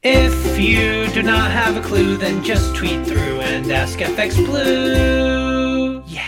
If you do not have a clue, then just tweet through and ask FX Blue. Yeah.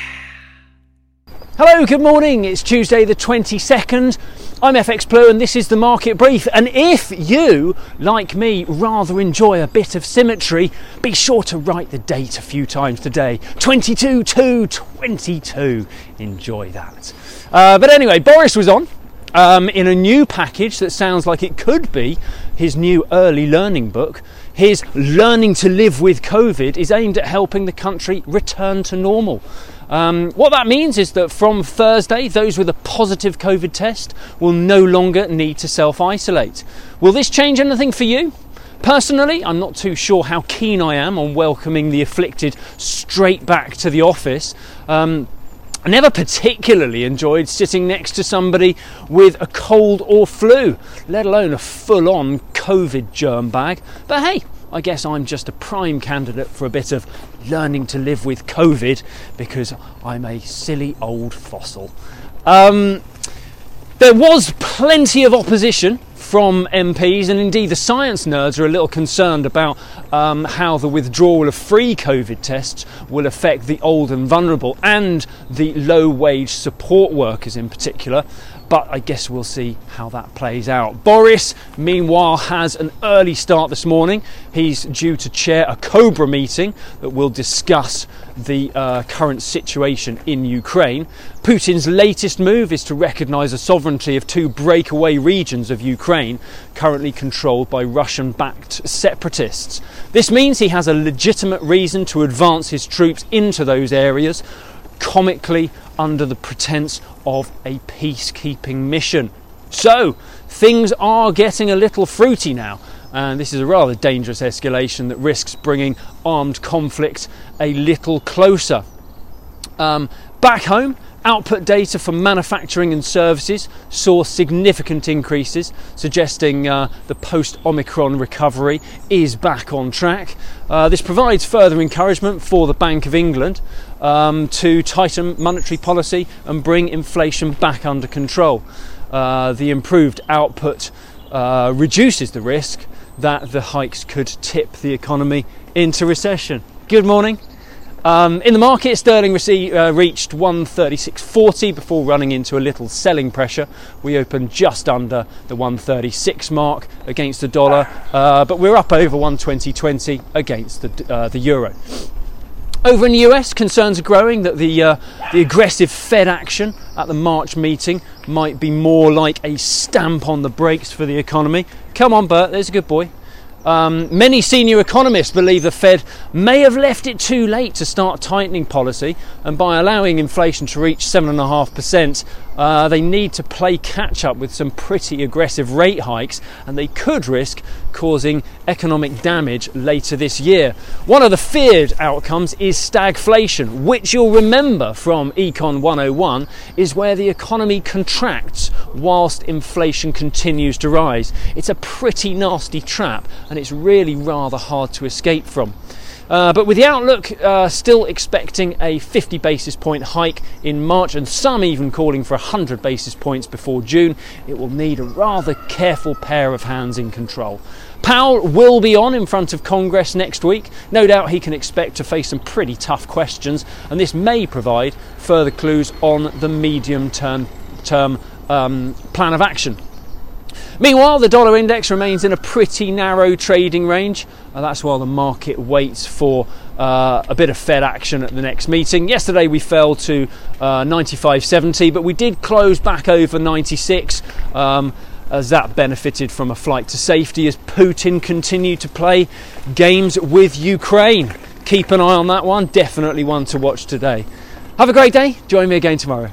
Hello, good morning. It's Tuesday the 22nd. I'm FX Blue and this is the market brief. And if you, like me, rather enjoy a bit of symmetry, be sure to write the date a few times today 22 2 22. Enjoy that. Uh, but anyway, Boris was on um, in a new package that sounds like it could be his new early learning book. His Learning to Live with COVID is aimed at helping the country return to normal. Um, what that means is that from Thursday, those with a positive COVID test will no longer need to self isolate. Will this change anything for you? Personally, I'm not too sure how keen I am on welcoming the afflicted straight back to the office. Um, I never particularly enjoyed sitting next to somebody with a cold or flu, let alone a full on COVID germ bag. But hey, I guess I'm just a prime candidate for a bit of learning to live with COVID because I'm a silly old fossil. Um, there was plenty of opposition from MPs, and indeed the science nerds are a little concerned about um, how the withdrawal of free COVID tests will affect the old and vulnerable and the low wage support workers in particular. But I guess we'll see how that plays out. Boris, meanwhile, has an early start this morning. He's due to chair a Cobra meeting that will discuss the uh, current situation in Ukraine. Putin's latest move is to recognise the sovereignty of two breakaway regions of Ukraine currently controlled by Russian backed separatists. This means he has a legitimate reason to advance his troops into those areas, comically under the pretense of a peacekeeping mission. So, things are getting a little fruity now, and this is a rather dangerous escalation that risks bringing armed conflict a little closer. Um, back home, Output data from manufacturing and services saw significant increases, suggesting uh, the post Omicron recovery is back on track. Uh, this provides further encouragement for the Bank of England um, to tighten monetary policy and bring inflation back under control. Uh, the improved output uh, reduces the risk that the hikes could tip the economy into recession. Good morning. Um, in the market, sterling uh, reached 136.40 before running into a little selling pressure. We opened just under the 136 mark against the dollar, uh, but we're up over 120.20 against the, uh, the euro. Over in the US, concerns are growing that the, uh, the aggressive Fed action at the March meeting might be more like a stamp on the brakes for the economy. Come on, Bert, there's a good boy. Um, many senior economists believe the Fed may have left it too late to start tightening policy, and by allowing inflation to reach 7.5%, uh, they need to play catch up with some pretty aggressive rate hikes, and they could risk causing economic damage later this year. One of the feared outcomes is stagflation, which you'll remember from Econ 101 is where the economy contracts whilst inflation continues to rise. It's a pretty nasty trap, and it's really rather hard to escape from. Uh, but with the outlook uh, still expecting a 50 basis point hike in March and some even calling for 100 basis points before June, it will need a rather careful pair of hands in control. Powell will be on in front of Congress next week. No doubt he can expect to face some pretty tough questions, and this may provide further clues on the medium term, term um, plan of action. Meanwhile, the dollar index remains in a pretty narrow trading range. Uh, that's while the market waits for uh, a bit of Fed action at the next meeting. Yesterday we fell to uh, 95.70, but we did close back over 96. Um, as that benefited from a flight to safety as Putin continued to play games with Ukraine. Keep an eye on that one, definitely one to watch today. Have a great day, join me again tomorrow.